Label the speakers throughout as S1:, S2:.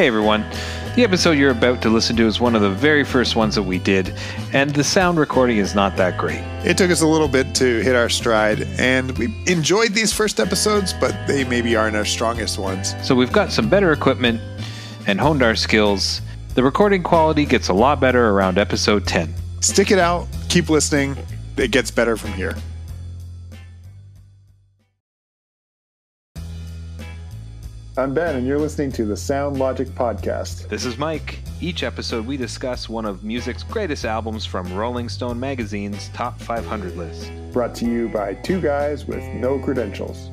S1: Hey everyone. The episode you're about to listen to is one of the very first ones that we did, and the sound recording is not that great.
S2: It took us a little bit to hit our stride, and we enjoyed these first episodes, but they maybe aren't our strongest ones.
S1: So we've got some better equipment and honed our skills. The recording quality gets a lot better around episode 10.
S2: Stick it out, keep listening. It gets better from here. I'm Ben, and you're listening to the Sound Logic Podcast.
S1: This is Mike. Each episode, we discuss one of music's greatest albums from Rolling Stone magazine's top 500 list.
S2: Brought to you by two guys with no credentials.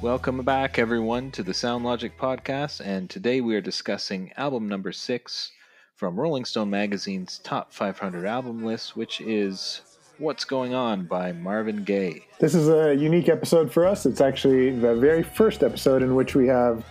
S1: Welcome back, everyone, to the Sound Logic Podcast, and today we are discussing album number six from Rolling Stone magazine's top 500 album list, which is What's Going On by Marvin Gaye.
S2: This is a unique episode for us. It's actually the very first episode in which we have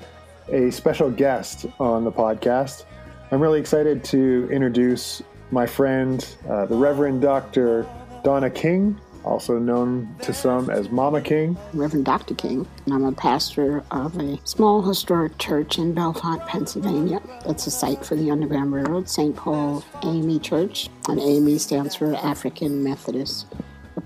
S2: a special guest on the podcast. I'm really excited to introduce my friend, uh, the Reverend Dr. Donna King, also known to some as Mama King.
S3: Reverend Dr. King, and I'm a pastor of a small historic church in Bellefonte, Pennsylvania. It's a site for the Underground Railroad, St. Paul AME Church, and AME stands for African Methodist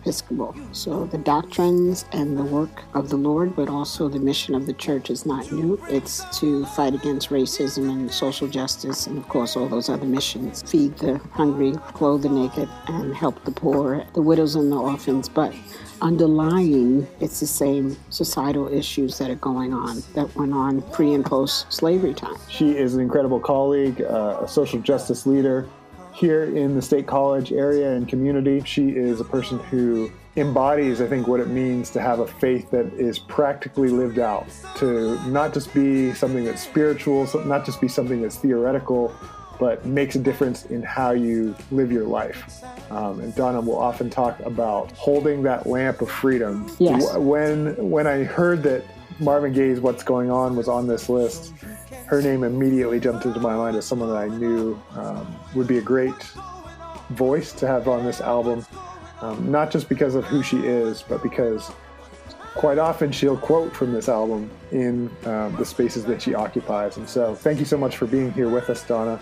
S3: Episcopal. So the doctrines and the work of the Lord, but also the mission of the church is not new. It's to fight against racism and social justice, and of course, all those other missions feed the hungry, clothe the naked, and help the poor, the widows, and the orphans. But underlying, it's the same societal issues that are going on that went on pre and post slavery time.
S2: She is an incredible colleague, uh, a social justice leader here in the State College area and community. She is a person who embodies, I think, what it means to have a faith that is practically lived out, to not just be something that's spiritual, not just be something that's theoretical, but makes a difference in how you live your life. Um, and Donna will often talk about holding that lamp of freedom.
S3: Yes.
S2: When when I heard that Marvin Gaye's "What's Going On" was on this list, her name immediately jumped into my mind as someone that I knew um, would be a great voice to have on this album. Um, not just because of who she is, but because quite often she'll quote from this album in um, the spaces that she occupies. And so, thank you so much for being here with us, Donna.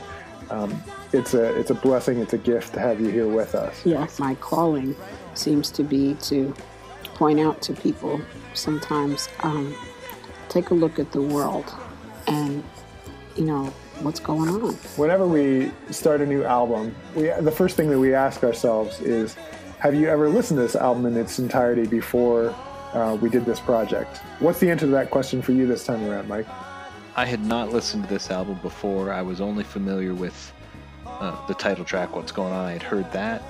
S2: Um, it's a it's a blessing, it's a gift to have you here with us.
S3: Yes, my calling seems to be to point out to people sometimes um, take a look at the world and you know what's going on.
S2: Whenever we start a new album, we the first thing that we ask ourselves is, have you ever listened to this album in its entirety before uh, we did this project? What's the answer to that question for you this time around, Mike?
S1: I had not listened to this album before. I was only familiar with uh, the title track, What's Going On. I had heard that.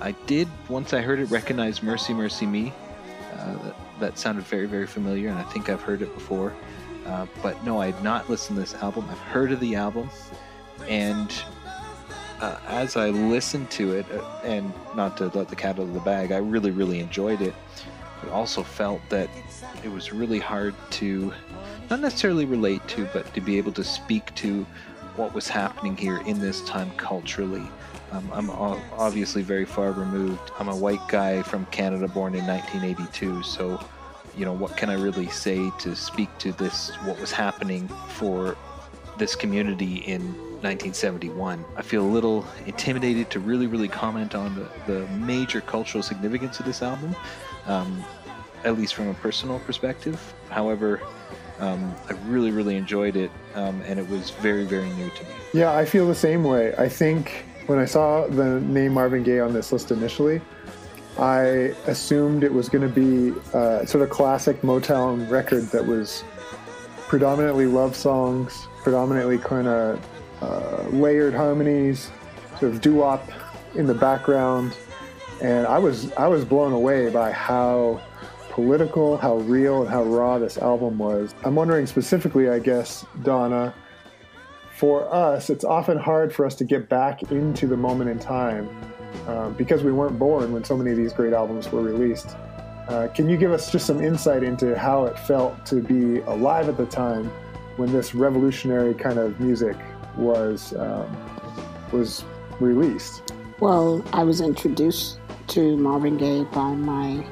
S1: I did, once I heard it, recognize Mercy, Mercy Me. Uh, that, that, sounded very, very familiar, and I think I've heard it before. Uh, but no, I had not listened to this album. I've heard of the album, and uh, as I listened to it, uh, and not to let the cat out of the bag, I really, really enjoyed it. But also felt that it was really hard to not necessarily relate to, but to be able to speak to what was happening here in this time culturally. Um, I'm obviously very far removed. I'm a white guy from Canada born in 1982, so you know what can I really say to speak to this what was happening for this community in 1971. I feel a little intimidated to really, really comment on the, the major cultural significance of this album, um, at least from a personal perspective. However, um, I really, really enjoyed it, um, and it was very, very new to me.
S2: Yeah, I feel the same way. I think when I saw the name Marvin Gaye on this list initially, I assumed it was going to be a sort of classic Motown record that was predominantly love songs, predominantly kind of uh, layered harmonies, sort of doo-wop in the background, and I was I was blown away by how political, how real, and how raw this album was. I'm wondering specifically, I guess, Donna, for us, it's often hard for us to get back into the moment in time um, because we weren't born when so many of these great albums were released. Uh, can you give us just some insight into how it felt to be alive at the time when this revolutionary kind of music was um, was released?
S3: Well, I was introduced to Marvin Gaye by my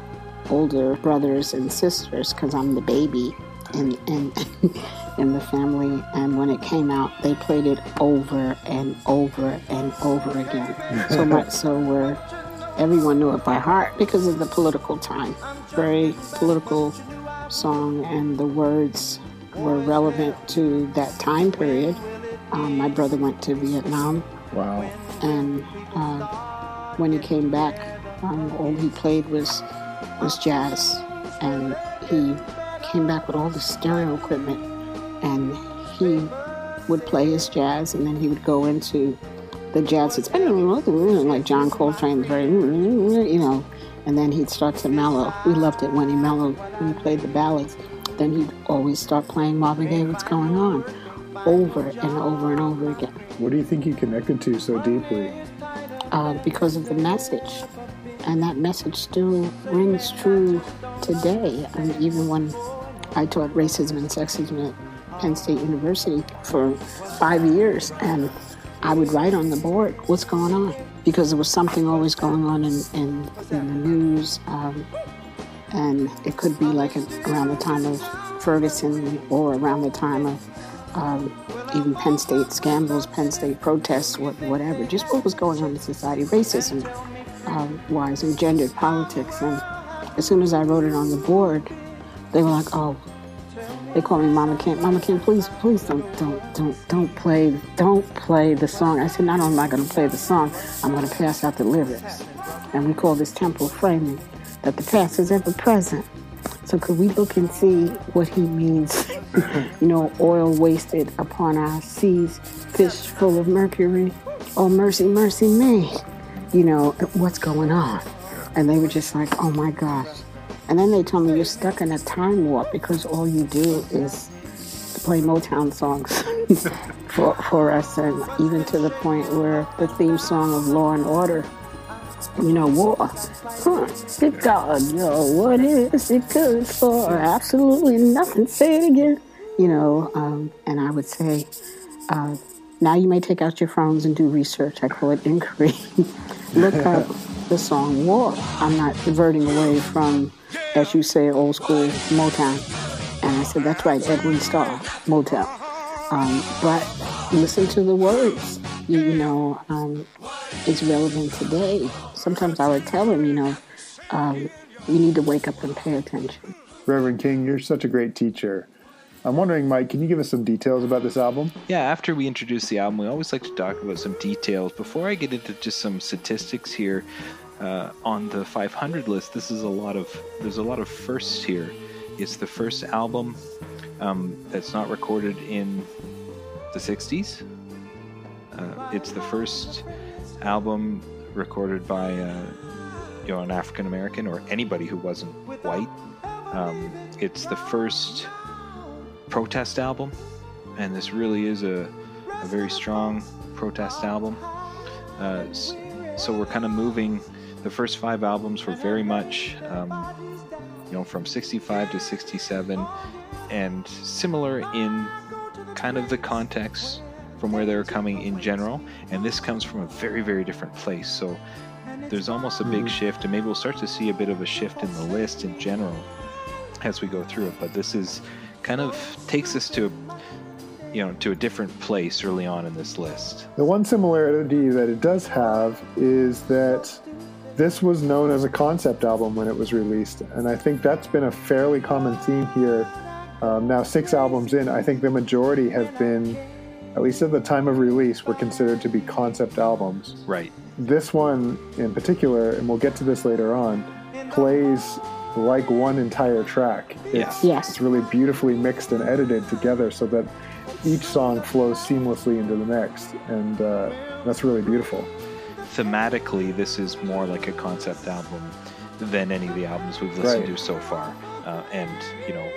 S3: older brothers and sisters because I'm the baby. And, and in the family, and when it came out, they played it over and over and over again. so much so where everyone knew it by heart because of the political time. Very political song, and the words were relevant to that time period. Um, my brother went to Vietnam.
S2: Wow.
S3: And uh, when he came back, um, all he played was was jazz, and he came back with all the stereo equipment, and he would play his jazz, and then he would go into the jazz. It's been like John Coltrane, very you know, and then he'd start to mellow. We loved it when he mellowed, when he played the ballads. Then he'd always start playing Marvin Gaye, What's Going On, over and over and over again.
S2: What do you think he connected to so deeply?
S3: Uh, because of the message. And that message still rings true today. I mean, even when I taught racism and sexism at Penn State University for five years, and I would write on the board what's going on because there was something always going on in, in, in the news. Um, and it could be like around the time of Ferguson or around the time of um, even Penn State scandals, Penn State protests, whatever, just what was going on in society, racism um, wise, and gendered politics. And as soon as I wrote it on the board, they were like, oh, they call me Mama King. Mama King, please, please don't, don't, don't, don't play, don't play the song. I said, not only am I going to play the song, I'm going to pass out the lyrics. And we call this temporal framing, that the past is ever present. So could we look and see what he means? you know, oil wasted upon our seas, fish full of mercury. Oh, mercy, mercy me. You know, what's going on? And they were just like, oh my gosh. And then they told me you're stuck in a time warp because all you do is play Motown songs for, for us, and even to the point where the theme song of Law and Order, you know, war. Huh, good God, yo, what is it good for? Absolutely nothing. Say it again. You know, um, and I would say, uh, now you may take out your phones and do research. I call it inquiry. Look up the song War. I'm not diverting away from as you say, old school Motown. And I said, that's right, Edwin Starr, Motown. Um, but listen to the words. You, you know, um, it's relevant today. Sometimes I would tell him, you know, um, you need to wake up and pay attention.
S2: Reverend King, you're such a great teacher. I'm wondering, Mike, can you give us some details about this album?
S1: Yeah, after we introduce the album, we always like to talk about some details. Before I get into just some statistics here, uh, on the 500 list, this is a lot of there's a lot of firsts here. It's the first album um, that's not recorded in the 60s. Uh, it's the first album recorded by uh, you know an African American or anybody who wasn't white. Um, it's the first protest album, and this really is a, a very strong protest album. Uh, so we're kind of moving the first five albums were very much, um, you know, from 65 to 67, and similar in kind of the context from where they're coming in general. And this comes from a very, very different place. So there's almost a big mm-hmm. shift, and maybe we'll start to see a bit of a shift in the list in general as we go through it. But this is kind of takes us to you know to a different place early on in this list.
S2: The one similarity that it does have is that this was known as a concept album when it was released, and I think that's been a fairly common theme here. Um, now, six albums in, I think the majority have been, at least at the time of release, were considered to be concept albums.
S1: Right.
S2: This one in particular, and we'll get to this later on, plays like one entire track.
S3: It's, yes.
S2: it's really beautifully mixed and edited together so that each song flows seamlessly into the next, and uh, that's really beautiful
S1: thematically, this is more like a concept album than any of the albums we've listened
S2: right.
S1: to so far. Uh, and, you know,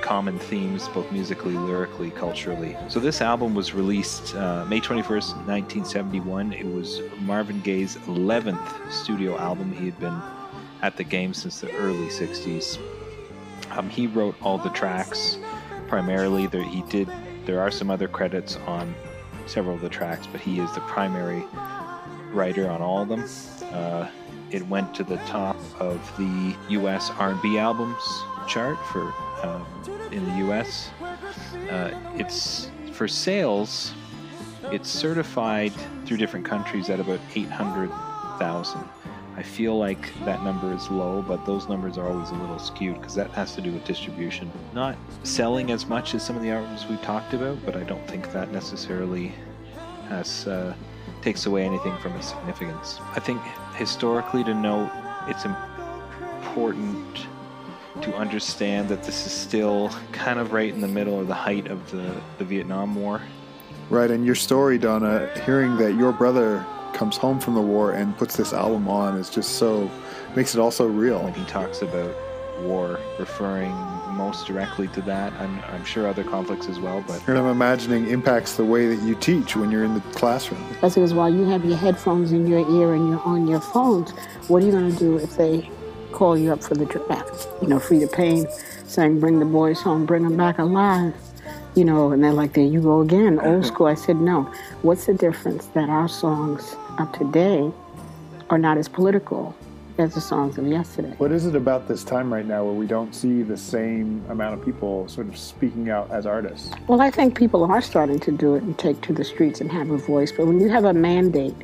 S1: common themes, both musically, lyrically, culturally. So this album was released uh, May 21st, 1971. It was Marvin Gaye's 11th studio album. He had been at the game since the early 60s. Um, he wrote all the tracks primarily. There, he did. There are some other credits on several of the tracks, but he is the primary writer on all of them. Uh, it went to the top of the U.S. R&B albums chart for um, in the U.S. Uh, it's for sales. It's certified through different countries at about 800,000. I feel like that number is low, but those numbers are always a little skewed because that has to do with distribution. Not selling as much as some of the albums we've talked about, but I don't think that necessarily has uh, takes away anything from its significance. I think historically to note, it's important to understand that this is still kind of right in the middle of the height of the, the Vietnam War.
S2: Right, and your story, Donna, hearing that your brother comes home from the war and puts this album on is just so makes it all so real.
S1: When he talks about war, referring most directly to that. I'm, I'm sure other conflicts as well, but
S2: And I'm imagining impacts the way that you teach when you're in the classroom.
S3: That's because while you have your headphones in your ear and you're on your phones, what are you going to do if they call you up for the draft? You know, Freda Payne saying, Bring the boys home, bring them back alive. You know, and they're like, There you go again, old mm-hmm. school. I said, No. What's the difference that our songs of today are not as political as the songs of yesterday?
S2: What is it about this time right now where we don't see the same amount of people sort of speaking out as artists?
S3: Well, I think people are starting to do it and take to the streets and have a voice. But when you have a mandate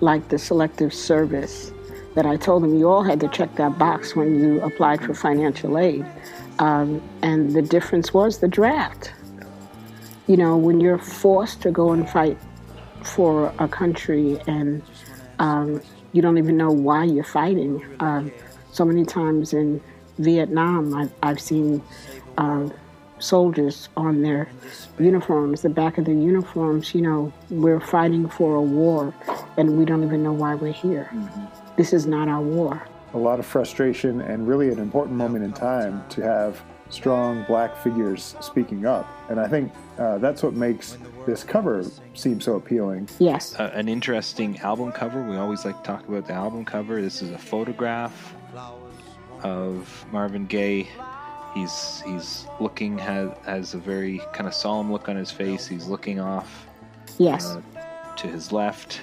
S3: like the Selective Service, that I told them you all had to check that box when you applied for financial aid. Um, and the difference was the draft. You know, when you're forced to go and fight for a country and um, you don't even know why you're fighting. Um, so many times in Vietnam, I've, I've seen uh, soldiers on their uniforms, the back of their uniforms, you know, we're fighting for a war and we don't even know why we're here. Mm-hmm. This is not our war.
S2: A lot of frustration and really an important moment in time to have strong black figures speaking up. And I think uh, that's what makes this cover seem so appealing.
S3: Yes.
S1: Uh, an interesting album cover. We always like to talk about the album cover. This is a photograph of Marvin Gaye. He's he's looking has has a very kind of solemn look on his face. He's looking off.
S3: Yes.
S1: Uh, to his left,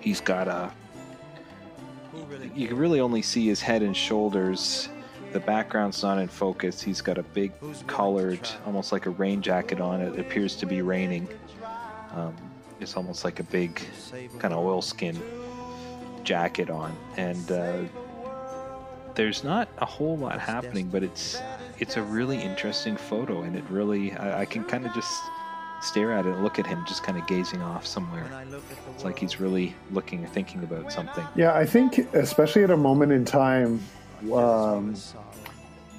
S1: he's got a. You can really only see his head and shoulders the background's not in focus. He's got a big colored, almost like a rain jacket on. It appears to be raining. Um, it's almost like a big kind of oilskin jacket on, and uh, there's not a whole lot happening, but it's it's a really interesting photo, and it really I, I can kind of just stare at it and look at him just kind of gazing off somewhere. It's like he's really looking or thinking about something.
S2: Yeah, I think especially at a moment in time um,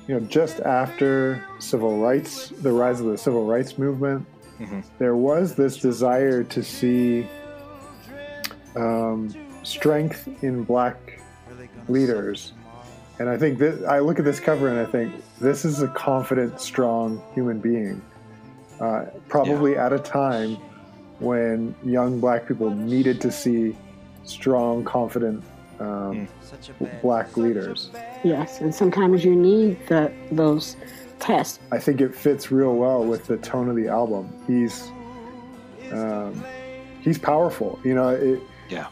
S2: you know, just after civil rights, the rise of the civil rights movement, mm-hmm. there was this desire to see um, strength in black leaders. And I think that I look at this cover and I think this is a confident, strong human being. Uh, probably yeah. at a time when young black people needed to see strong, confident um, mm. black leaders.
S3: Yes, and sometimes you need the, those tests.
S2: I think it fits real well with the tone of the album. He's um, he's powerful. You know, it,
S1: yeah.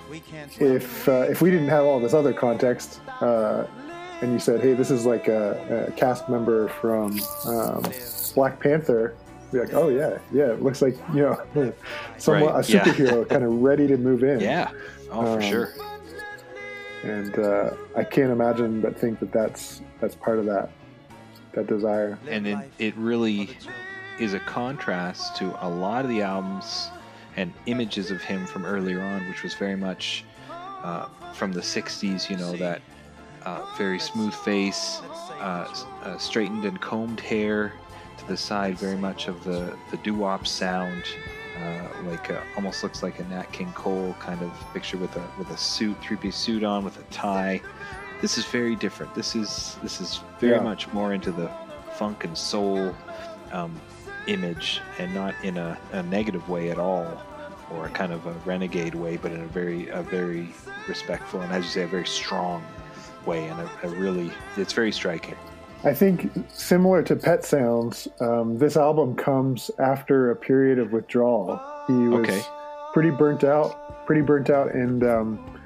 S2: If uh, if we didn't have all this other context, uh, and you said, "Hey, this is like a, a cast member from um, Black Panther," be like, "Oh yeah, yeah, it looks like you know, somewhat right. a superhero, yeah. kind of ready to move in."
S1: Yeah. Oh, for um, sure
S2: and uh, I can't imagine but think that that's that's part of that that desire.
S1: And it, it really is a contrast to a lot of the albums and images of him from earlier on, which was very much uh, from the '60s. You know that uh, very smooth face, uh, uh, straightened and combed hair to the side, very much of the the doo-wop sound. Uh, like a, almost looks like a Nat King Cole kind of picture with a with a suit, three piece suit on with a tie. This is very different. This is this is very yeah. much more into the funk and soul um, image, and not in a, a, negative way at all, or a kind of a renegade way, but in a very a very respectful and, as you say, a very strong way, and a, a really it's very striking.
S2: I think similar to Pet Sounds, um, this album comes after a period of withdrawal. He was okay. pretty burnt out, pretty burnt out, and um,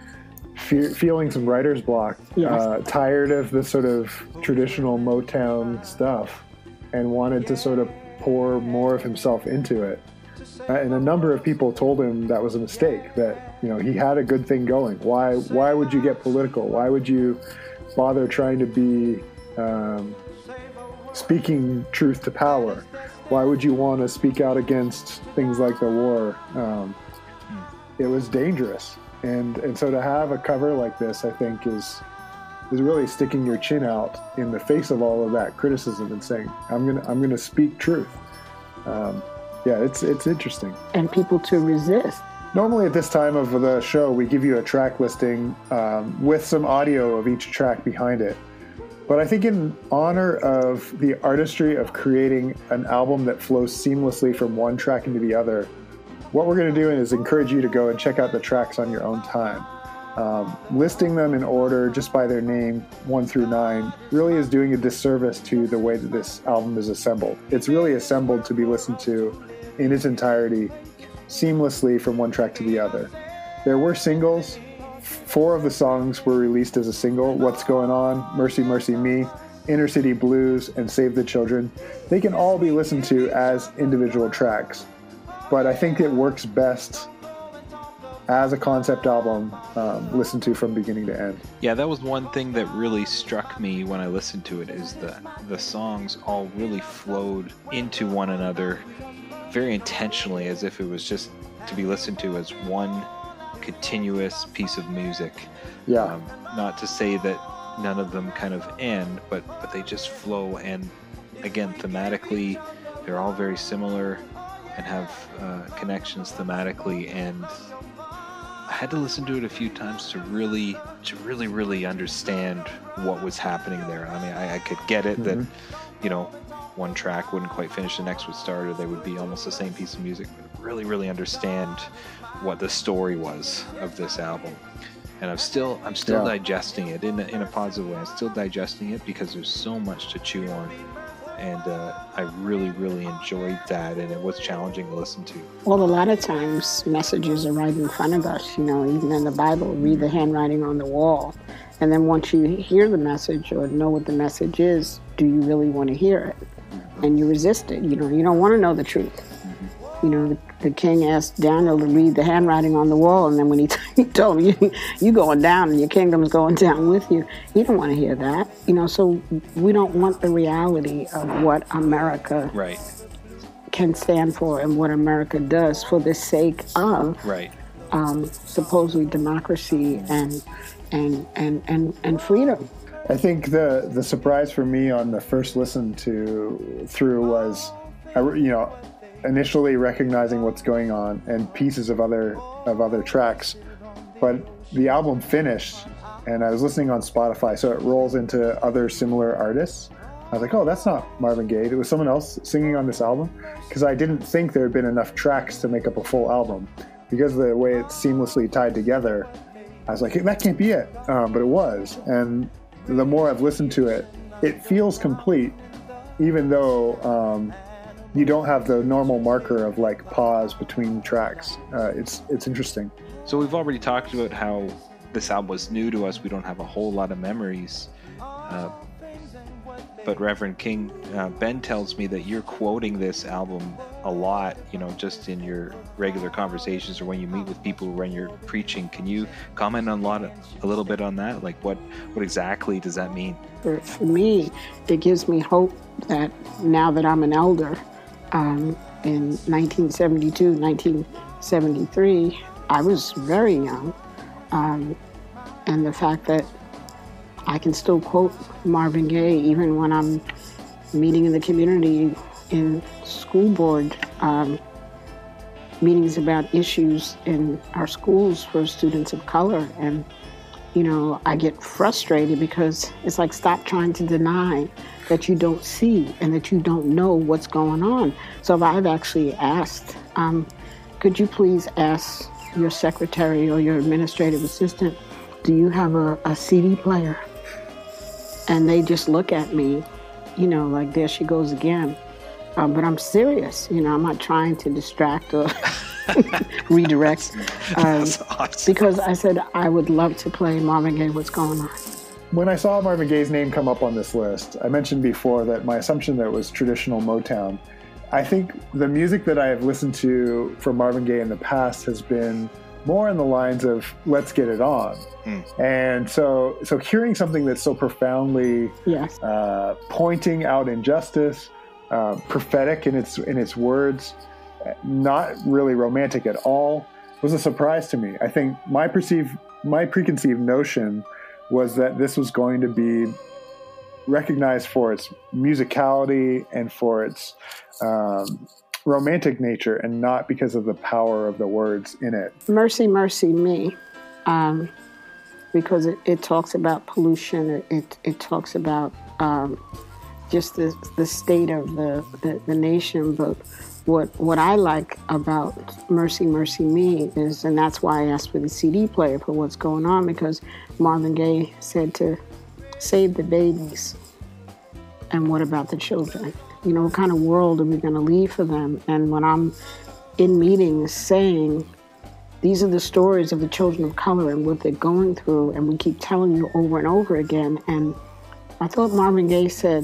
S2: fe- feeling some writer's block. Yes. Uh, tired of the sort of traditional Motown stuff, and wanted to sort of pour more of himself into it. Uh, and a number of people told him that was a mistake. That you know he had a good thing going. Why why would you get political? Why would you bother trying to be um, speaking truth to power? Why would you want to speak out against things like the war? Um, it was dangerous, and and so to have a cover like this, I think is is really sticking your chin out in the face of all of that criticism and saying, "I'm gonna I'm gonna speak truth." Um, yeah, it's it's interesting.
S3: And people to resist.
S2: Normally, at this time of the show, we give you a track listing um, with some audio of each track behind it. But I think, in honor of the artistry of creating an album that flows seamlessly from one track into the other, what we're going to do is encourage you to go and check out the tracks on your own time. Um, listing them in order just by their name, one through nine, really is doing a disservice to the way that this album is assembled. It's really assembled to be listened to in its entirety, seamlessly from one track to the other. There were singles. Four of the songs were released as a single What's Going On, Mercy, Mercy Me, Inner City Blues, and Save the Children. They can all be listened to as individual tracks, but I think it works best as a concept album um, listened to from beginning to end.
S1: Yeah, that was one thing that really struck me when I listened to it is the the songs all really flowed into one another very intentionally as if it was just to be listened to as one continuous piece of music.
S2: Yeah.
S1: Um, not to say that none of them kind of end, but but they just flow and again thematically they're all very similar and have uh, connections thematically and I had to listen to it a few times to really, to really, really understand what was happening there. I mean, I, I could get it mm-hmm. that, you know, one track wouldn't quite finish, the next would start, or they would be almost the same piece of music. But really, really understand what the story was of this album. And I'm still, I'm still yeah. digesting it in a, in a positive way. I'm still digesting it because there's so much to chew on and uh, I really, really enjoyed that, and it was challenging to listen to.
S3: Well, a lot of times messages are right in front of us. You know, even in the Bible, read the handwriting on the wall, and then once you hear the message or know what the message is, do you really want to hear it? And you resist it. You know, you don't want to know the truth you know, the, the, king asked Daniel to read the handwriting on the wall, and then when he, t- he told him, you, you going down and your kingdom's going down with you, he didn't want to hear that. You know, so we don't want the reality of what America
S1: right.
S3: can stand for and what America does for the sake of
S1: right.
S3: um, supposedly democracy and, and, and, and, and freedom.
S2: I think the the surprise for me on the first listen to through was, you know, initially recognizing what's going on and pieces of other of other tracks, but the album finished, and I was listening on Spotify, so it rolls into other similar artists. I was like, oh, that's not Marvin Gaye. It was someone else singing on this album because I didn't think there had been enough tracks to make up a full album because of the way it's seamlessly tied together. I was like, that can't be it, um, but it was. And the more I've listened to it, it feels complete, even though um, you don't have the normal marker of like pause between tracks. Uh, it's it's interesting.
S1: So we've already talked about how this album was new to us. We don't have a whole lot of memories. Uh, but Reverend King, uh, Ben tells me that you're quoting this album a lot, you know, just in your regular conversations or when you meet with people when you're preaching. Can you comment on a lot, of, a little bit on that? Like, what, what exactly does that mean?
S3: For, for me, it gives me hope that now that I'm an elder, um, in 1972, 1973, I was very young. Um, and the fact that I can still quote Marvin Gaye even when I'm meeting in the community in school board um, meetings about issues in our schools for students of color. And, you know, I get frustrated because it's like, stop trying to deny that you don't see and that you don't know what's going on. So I've actually asked, um, could you please ask your secretary or your administrative assistant, do you have a, a CD player? And they just look at me, you know, like there she goes again. Um, but I'm serious, you know, I'm not trying to distract or redirect. Um, awesome. Because I said I would love to play Marvin Gaye, What's Going On.
S2: When I saw Marvin Gaye's name come up on this list, I mentioned before that my assumption that it was traditional Motown. I think the music that I have listened to from Marvin Gaye in the past has been more in the lines of "Let's get it on,"
S1: Mm.
S2: and so so hearing something that's so profoundly
S3: Yes.
S2: uh, pointing out injustice, uh, prophetic in its in its words, uh, not really romantic at all, was a surprise to me. I think my perceived my preconceived notion was that this was going to be recognized for its musicality and for its um, romantic nature, and not because of the power of the words in it.
S3: Mercy, Mercy Me, um, because it, it talks about pollution, it, it, talks about um, just the, the state of the, the, the nation. But what, what I like about Mercy, Mercy Me is, and that's why I asked for the CD player for what's going on, because Marvin Gaye said to save the babies. And what about the children? You know, what kind of world are we going to leave for them? And when I'm in meetings saying, these are the stories of the children of color and what they're going through, and we keep telling you over and over again. And I thought Marvin Gaye said,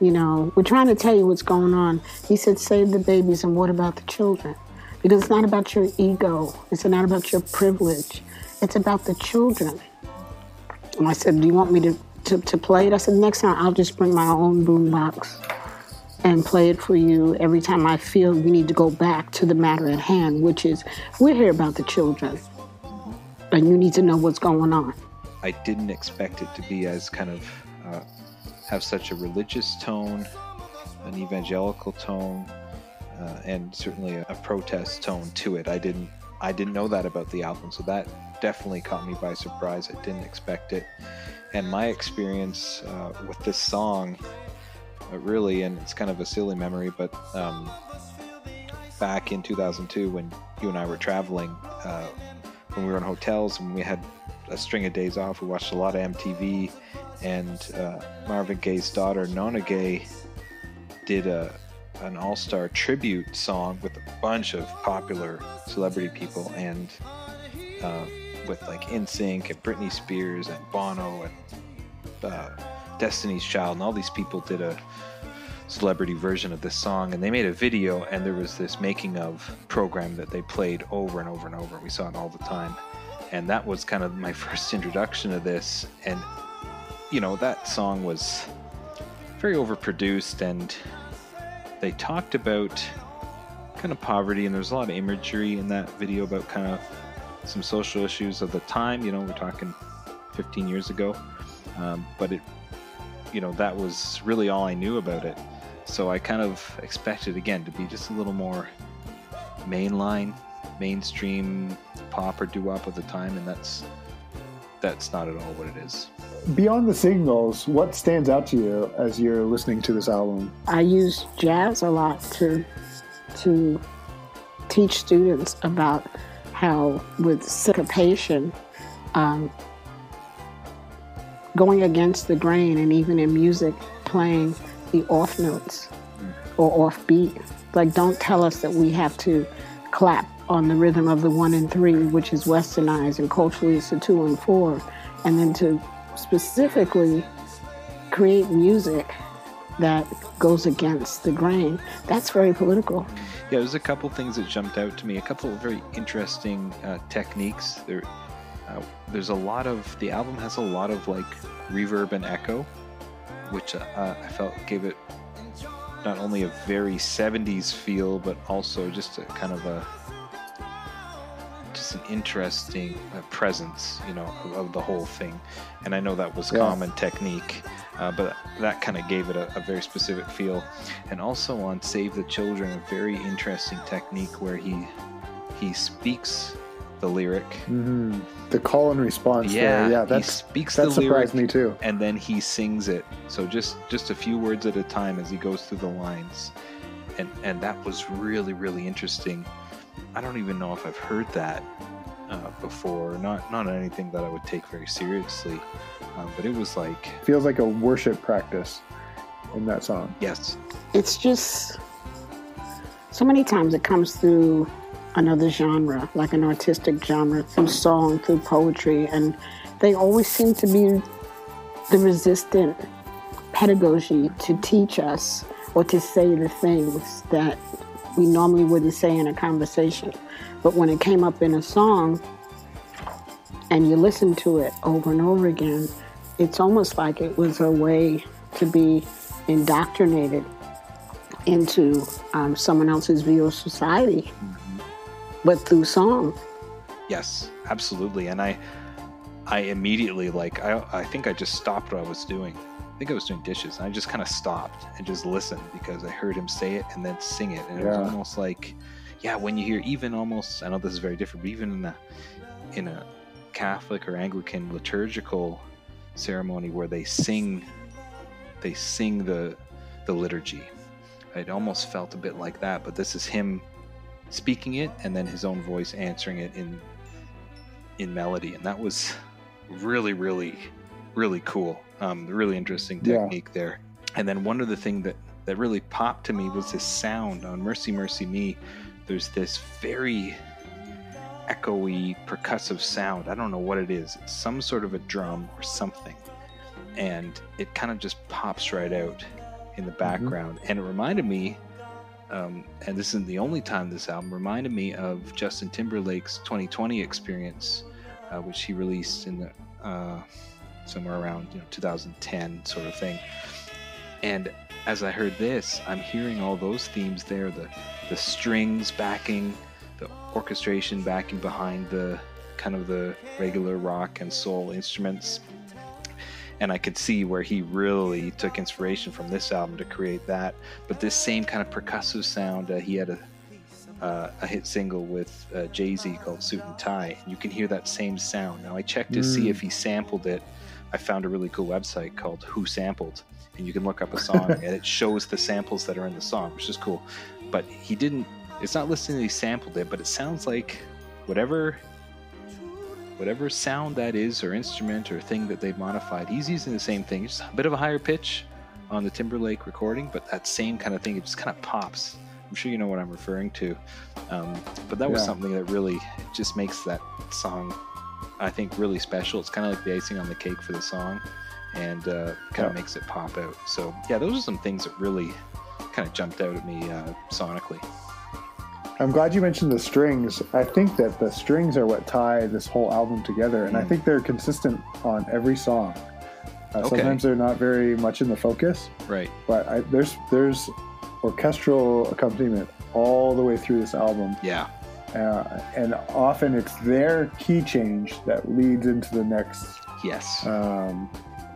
S3: you know, we're trying to tell you what's going on. He said, save the babies, and what about the children? Because it's not about your ego, it's not about your privilege, it's about the children. And I said, do you want me to, to, to play it? I said, next time I'll just bring my own boombox and play it for you every time I feel we need to go back to the matter at hand, which is we're here about the children. And you need to know what's going on.
S1: I didn't expect it to be as kind of uh, have such a religious tone, an evangelical tone, uh, and certainly a, a protest tone to it. I didn't I didn't know that about the album, so that definitely caught me by surprise. I didn't expect it, and my experience uh, with this song, uh, really, and it's kind of a silly memory, but um, back in 2002 when you and I were traveling, uh, when we were in hotels and we had a string of days off. We watched a lot of MTV, and uh, Marvin Gaye's daughter Nona Gaye did a an all star tribute song with a bunch of popular celebrity people, and uh, with like NSYNC and Britney Spears and Bono and uh, Destiny's Child, and all these people did a celebrity version of this song and they made a video and there was this making of program that they played over and over and over we saw it all the time. And that was kind of my first introduction to this and you know that song was very overproduced and they talked about kind of poverty and there's a lot of imagery in that video about kind of some social issues of the time you know we're talking 15 years ago. Um, but it you know that was really all i knew about it. So i kind of expected again to be just a little more mainline mainstream pop or doo-wop of the time and that's that's not at all what it is
S2: Beyond the signals, what stands out to you as you're listening to this album?
S3: I use jazz a lot to to teach students about how with syncopation, um, going against the grain, and even in music, playing the off notes or off beat. Like, don't tell us that we have to clap on the rhythm of the one and three, which is westernized, and culturally it's the two and four, and then to specifically create music that goes against the grain. That's very political.
S1: yeah there's a couple things that jumped out to me a couple of very interesting uh, techniques there uh, there's a lot of the album has a lot of like reverb and echo which uh, i felt gave it not only a very 70s feel but also just a kind of a just an interesting uh, presence you know of, of the whole thing and i know that was
S2: Yeah.
S1: common technique uh, but that kind of gave it a, a very specific feel and also on save the children a very interesting technique where he he speaks the lyric
S2: hmm The call and response.
S1: yeah
S2: there. yeah,
S1: he
S2: that's
S1: speaks
S2: that
S1: the lyric
S2: surprised me too.
S1: and then he sings it so just just a few words at a time as he goes through the lines and and that was really really interesting i don't even know if i've heard that uh, before not not anything that i would take very seriously um, but it was like
S2: Feels like a worship practice in that song.
S1: yes
S3: it's just so many times it comes through another genre, like an artistic genre, through song, through poetry, and they always seem to be the resistant pedagogy to teach us or to say the things that we normally wouldn't say in a conversation. But when it came up in a song and you listen to it over and over again, it's almost like it was a way to be indoctrinated into um, someone else's view of society, mm-hmm. but through song.
S1: Yes, absolutely. And I, I immediately like I, I think I just stopped what I was doing. I think I was doing dishes, and I just kind of stopped and just listened because I heard him say it and then sing it, and it was almost like, yeah, when you hear even almost, I know this is very different, but even in a in a Catholic or Anglican liturgical ceremony where they sing, they sing the the liturgy. It almost felt a bit like that, but this is him speaking it and then his own voice answering it in in melody, and that was really, really, really cool. Um, really interesting technique yeah. there. And then one of the thing that that really popped to me was this sound on "Mercy, Mercy Me." There's this very echoey percussive sound. I don't know what it is. It's some sort of a drum or something, and it kind of just pops right out in the mm-hmm. background. Mm-hmm. And it reminded me, um, and this isn't the only time this album reminded me of Justin Timberlake's 2020 experience uh, which he released in the uh, somewhere around you know 2010 sort of thing. And as I heard this, I'm hearing all those themes there: the the strings backing, the orchestration backing behind the kind of the regular rock and soul instruments. And I could see where he really took inspiration from this album to create that. But this same kind of percussive sound, uh, he had a uh, a hit single with uh, Jay Z called Suit and Tie. And you can hear that same sound. Now, I checked to mm. see if he sampled it. I found a really cool website called Who Sampled, and you can look up a song and it shows the samples that are in the song, which is cool. But he didn't, it's not listing that he sampled it, but it sounds like whatever. Whatever sound that is, or instrument, or thing that they've modified, he's using the same thing, just a bit of a higher pitch on the Timberlake recording, but that same kind of thing, it just kind of pops I'm sure you know what I'm referring to. Um, but that was something that really just makes that song, I think, really special. It's kind of like the icing on the cake for the song, and uh, kind of yeah. makes it pop out. So yeah, those are some things that really kind of jumped out at me uh, sonically.
S2: I'm glad you mentioned the strings. I think that the strings are what tie this whole album together, and mm. I think they're consistent on every song. Uh, okay. Sometimes they're not very much in the focus,
S1: right?
S2: But I, there's there's orchestral accompaniment all the way through this album.
S1: Yeah.
S2: Uh, and often it's their key change that leads into the next
S1: yes
S2: um,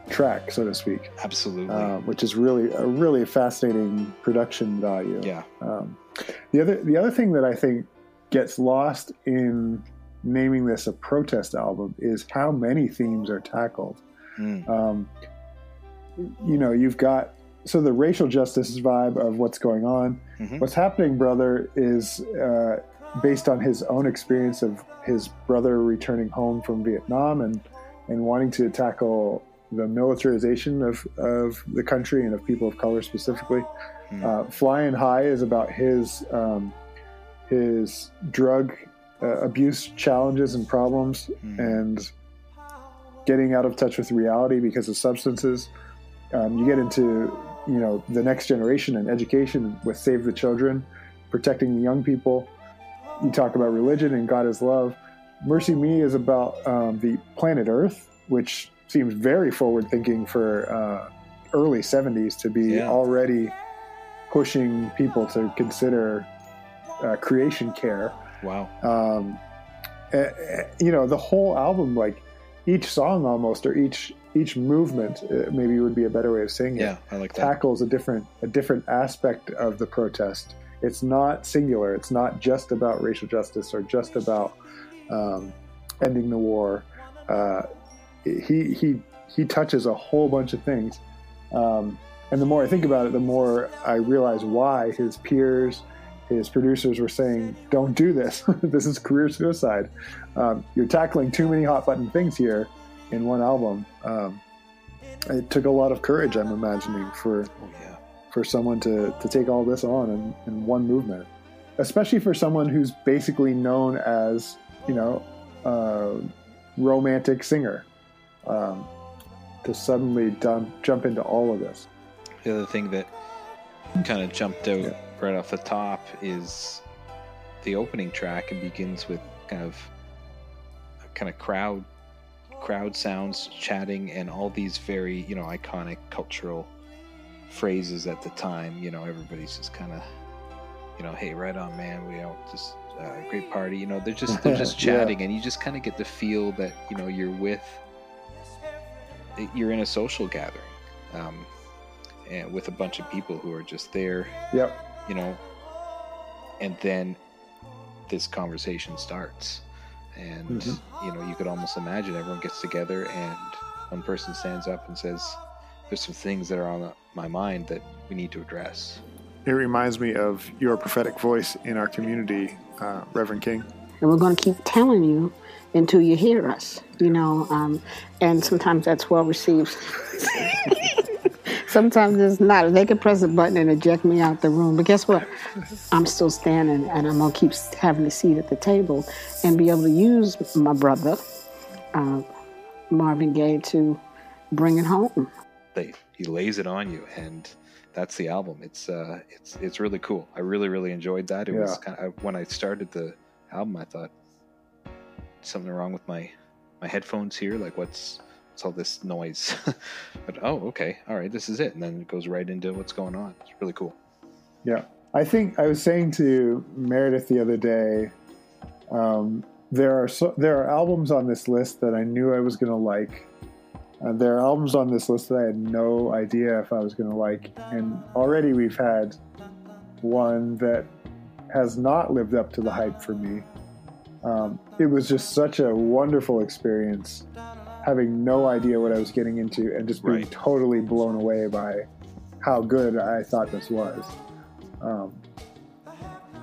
S2: track, so to speak.
S1: Absolutely.
S2: Uh, which is really a really fascinating production value.
S1: Yeah.
S2: Um, the other the other thing that I think gets lost in naming this a protest album is how many themes are tackled. Mm. Um, you know, you've got so the racial justice vibe of what's going on. Mm-hmm. What's happening, brother, is uh, based on his own experience of his brother returning home from Vietnam and and wanting to tackle the militarization of, of the country and of people of color specifically. Mm-hmm. Uh, Flying High is about his um, his drug uh, abuse challenges and problems mm-hmm. and getting out of touch with reality because of substances. Um, you get into you know the next generation and education with Save the Children, protecting the young people. You talk about religion and God is love. Mercy Me is about um, the planet Earth, which seems very forward thinking for uh, early 70s to be yeah. already pushing people to consider uh, creation care.
S1: Wow.
S2: Um, you know, the whole album, like each song almost, or each each movement uh, maybe would be a better way of saying
S1: yeah, it. Yeah, I like that.
S2: Tackles a different a different aspect of the protest. It's not singular. It's not just about racial justice or just about um, ending the war. Uh, he he he touches a whole bunch of things. Um, and the more I think about it, the more I realize why his peers, his producers were saying, "Don't do this. this is career suicide. Um, you're tackling too many hot button things here." in one album. Um, it took a lot of courage, I'm imagining, for oh, yeah. For someone to, to take all this on in, in one movement, especially for someone who's basically known as, you know, a romantic singer. Um, to suddenly dump, jump into all of this.
S1: The other thing that kind of jumped out yeah. right off the top is the opening track and begins with kind of kind of crowd crowd sounds chatting and all these very you know iconic cultural phrases at the time you know everybody's just kind of you know hey right on man we all just uh, great party you know they're just they're just chatting yeah. and you just kind of get the feel that you know you're with you're in a social gathering um, and with a bunch of people who are just there
S2: yep
S1: you know and then this conversation starts and mm-hmm. you know you could almost imagine everyone gets together and one person stands up and says there's some things that are on my mind that we need to address
S2: it reminds me of your prophetic voice in our community uh, reverend king
S3: and we're going to keep telling you until you hear us you know um, and sometimes that's well received Sometimes it's not. They can press a button and eject me out the room. But guess what? I'm still standing and I'm going to keep having a seat at the table and be able to use my brother, uh, Marvin Gaye, to bring it home.
S1: They, he lays it on you. And that's the album. It's uh, it's it's really cool. I really really enjoyed that. It yeah. was kind of when I started the album, I thought something wrong with my my headphones here. Like what's it's all this noise. but oh, okay, all right, this is it, and then it goes right into what's going on. It's really cool.
S2: Yeah, I think I was saying to Meredith the other day, um, there are so, there are albums on this list that I knew I was going to like. Uh, there are albums on this list that I had no idea if I was going to like, and already we've had one that has not lived up to the hype for me. Um, it was just such a wonderful experience having no idea what I was getting into and just being right. totally blown away by how good I thought this was. Um,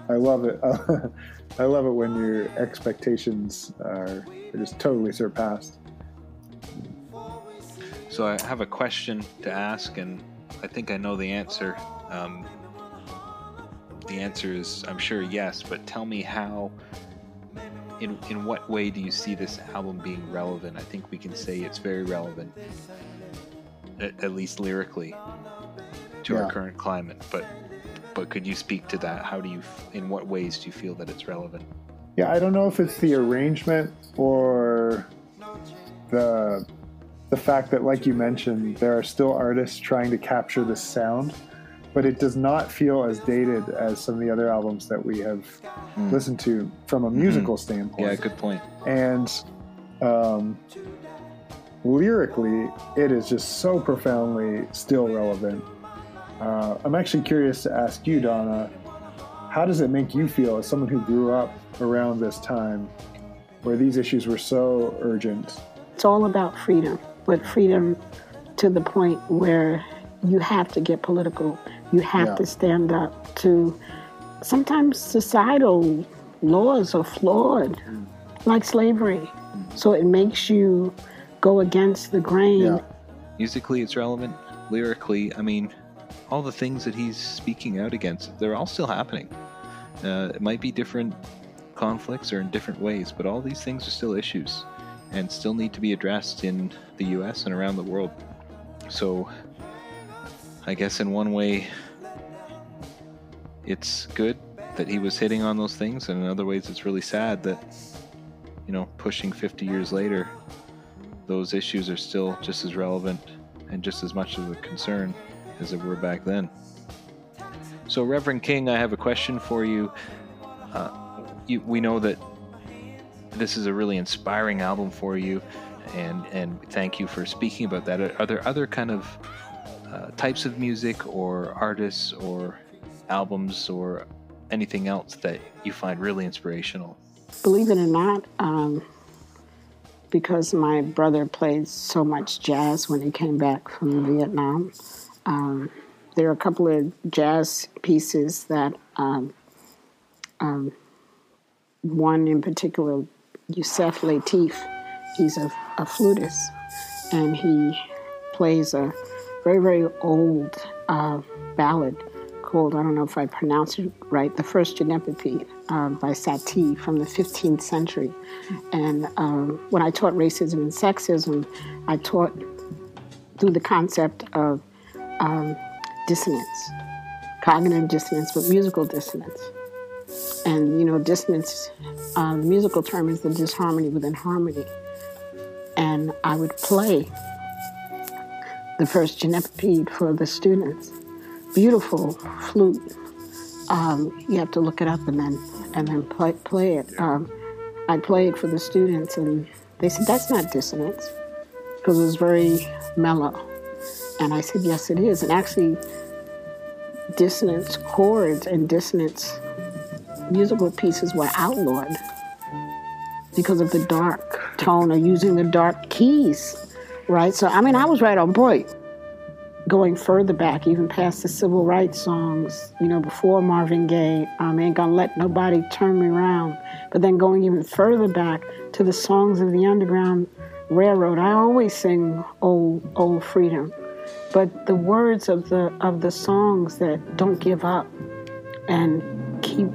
S2: I love it. I love it when your expectations are, are just totally surpassed.
S1: So I have a question to ask, and I think I know the answer. Um, the answer is, I'm sure, yes. But tell me how in in what way do you see this album being relevant? I think we can say it's very relevant, at, at least lyrically, to yeah. our current climate. But but could you speak to that? How do you, in what ways do you feel that it's relevant?
S2: Yeah, I don't know if it's the arrangement or the the fact that, like you mentioned, there are still artists trying to capture the sound but it does not feel as dated as some of the other albums that we have mm. listened to from a musical mm-hmm. standpoint.
S1: Yeah, good point.
S2: And um, lyrically, it is just so profoundly still relevant. Uh, I'm actually curious to ask you, Donna, how does it make you feel as someone who grew up around this time where these issues were so urgent?
S3: It's all about freedom, but freedom to the point where you have to get political you have yeah. to stand up to sometimes societal laws are flawed, like slavery. So it makes you go against the grain. Yeah.
S1: Musically, it's relevant. Lyrically, I mean, all the things that he's speaking out against, they're all still happening. Uh, it might be different conflicts or in different ways, but all these things are still issues and still need to be addressed in the US and around the world. So I guess in one way, it's good that he was hitting on those things, and in other ways, it's really sad that, you know, pushing 50 years later, those issues are still just as relevant and just as much of a concern as they were back then. So, Reverend King, I have a question for you. Uh, you we know that this is a really inspiring album for you, and and thank you for speaking about that. Are, there other kind of uh, types of music or artists or albums or anything else that you find really inspirational?
S3: Believe it or not, um, because my brother played so much jazz when he came back from Vietnam, um, there are a couple of jazz pieces that um, um one in particular, Yusef Lateef, he's a, a flutist, and he plays a very, very old uh, ballad called, I don't know if I pronounce it right, The First Gymnopédie uh, by Satie from the 15th century. And um, when I taught racism and sexism, I taught through the concept of um, dissonance. cognitive dissonance, but musical dissonance. And you know, dissonance, uh, the musical term is the disharmony within harmony. And I would play the first Gymnopédie for the students. Beautiful flute. Um, you have to look it up and then and then play, play it. Um, I played for the students, and they said that's not dissonance because it was very mellow. And I said, yes, it is. And actually, dissonance chords and dissonance musical pieces were outlawed because of the dark tone or using the dark keys, right? So, I mean, I was right on point. Going further back, even past the civil rights songs, you know, before Marvin Gaye, I ain't gonna let nobody turn me around. But then going even further back to the songs of the Underground Railroad, I always sing "Old Old Freedom," but the words of the of the songs that don't give up and keep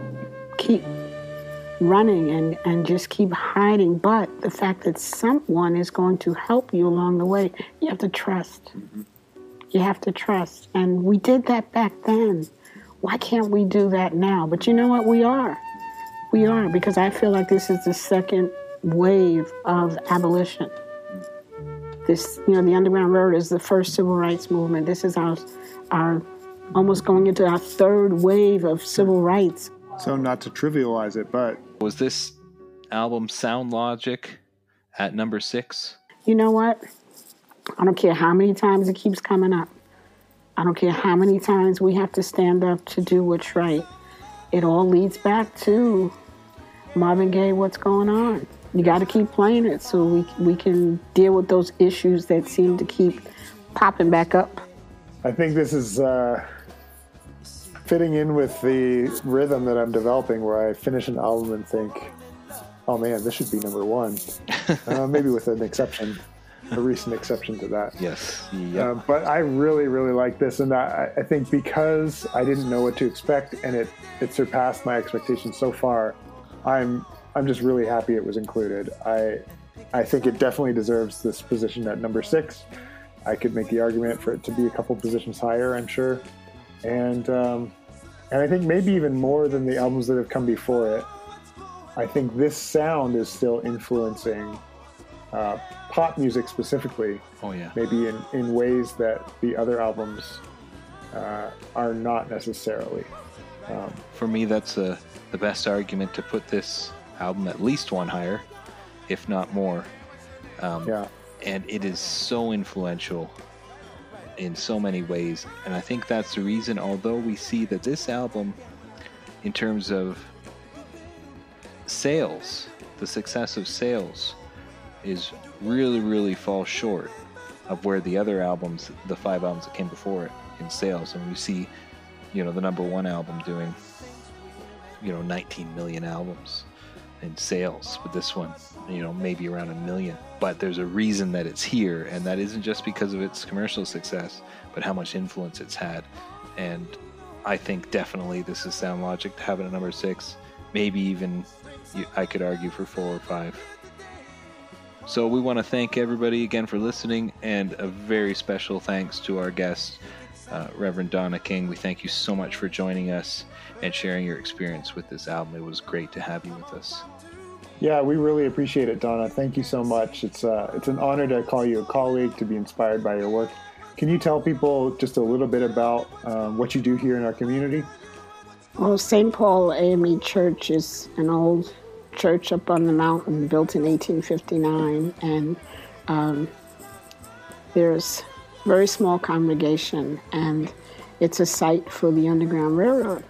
S3: keep running and, and just keep hiding. But the fact that someone is going to help you along the way, you have to trust. Mm-hmm. You have to trust. And we did that back then. Why can't we do that now? But you know what? We are. We are, because I feel like this is the second wave of abolition. This, you know, the Underground Railroad is the first civil rights movement. This is our, our almost going into our third wave of civil rights.
S2: So, not to trivialize it, but.
S1: Was this album Sound Logic at number six?
S3: You know what? I don't care how many times it keeps coming up. I don't care how many times we have to stand up to do what's right. It all leads back to Marvin Gaye, what's going on? You got to keep playing it so we, we can deal with those issues that seem to keep popping back up.
S2: I think this is uh, fitting in with the rhythm that I'm developing where I finish an album and think, oh man, this should be number one. uh, maybe with an exception, a recent exception to that.
S1: Yes.
S2: Uh, but I really, really like this. And I, I think because I didn't know what to expect and it, it surpassed my expectations so far, I'm, I'm just really happy it was included. I, I think it definitely deserves this position at number six. I could make the argument for it to be a couple positions higher, I'm sure and um, and I think maybe even more than the albums that have come before it. I think this sound is still influencing uh, pop music specifically.
S1: Oh yeah.
S2: Maybe in, in ways that the other albums uh, are not necessarily.
S1: Um, For me, that's a, uh, the best argument to put this album at least one higher, if not more. Um,
S2: yeah.
S1: And it is so influential in so many ways. And I think that's the reason, although we see that this album, in terms of sales, the success of sales, is really, really falls short of where the other albums, the five albums that came before it, in sales. And we see, you know, the number one album doing, you know, 19 million albums in sales with this one, you know, maybe around a million. But there's a reason that it's here, and that isn't just because of its commercial success, but how much influence it's had. And I think definitely this is sound logic to have it at number six. Maybe even I could argue for four or five. So we want to thank everybody again for listening, and a very special thanks to our guest, uh, Reverend Donna King. We thank you so much for joining us and sharing your experience with this album. It was great to have you with us.
S2: Yeah, we really appreciate it, Donna. Thank you so much. It's uh, it's an honor to call you a colleague, to be inspired by your work. Can you tell people just a little bit about um, what you do here in our community?
S3: Well, St. Paul AME Church is an old church up on the mountain, built in 1859, and um, there's a very small congregation, and it's a site for the Underground Railroad.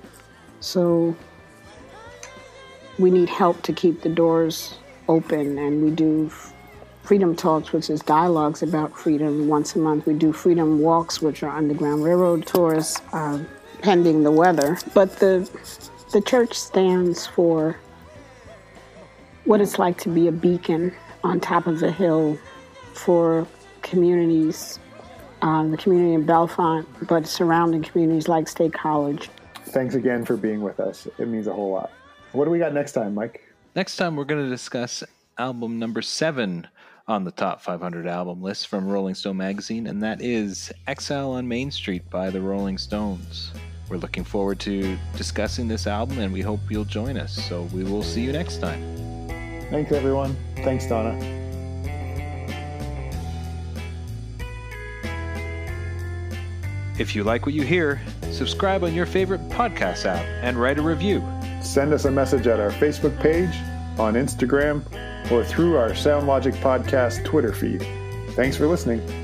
S3: So we need help to keep the doors open, and we do freedom talks, which is dialogues about freedom once a month. We do freedom walks, which are Underground Railroad tours, uh, pending the weather. But the the church stands for what it's like to be a beacon on top of a hill for communities, uh, the community in Bellefonte, but surrounding communities like State College.
S2: Thanks again for being with us. It means a whole lot. What do we got next time, Mike?
S1: Next time, we're going to discuss album number seven on the top 500 album list from Rolling Stone magazine, and that is Exile on Main Street by the Rolling Stones. We're We're looking forward to discussing this album, and we hope you'll join us. So we will see you next time.
S2: Thanks, everyone. Thanks, Donna.
S1: If you like what you hear, subscribe on your favorite podcast app and write a review.
S2: Send us a message at our Facebook page, on Instagram, or through our SoundLogic Podcast Twitter feed. Thanks for listening.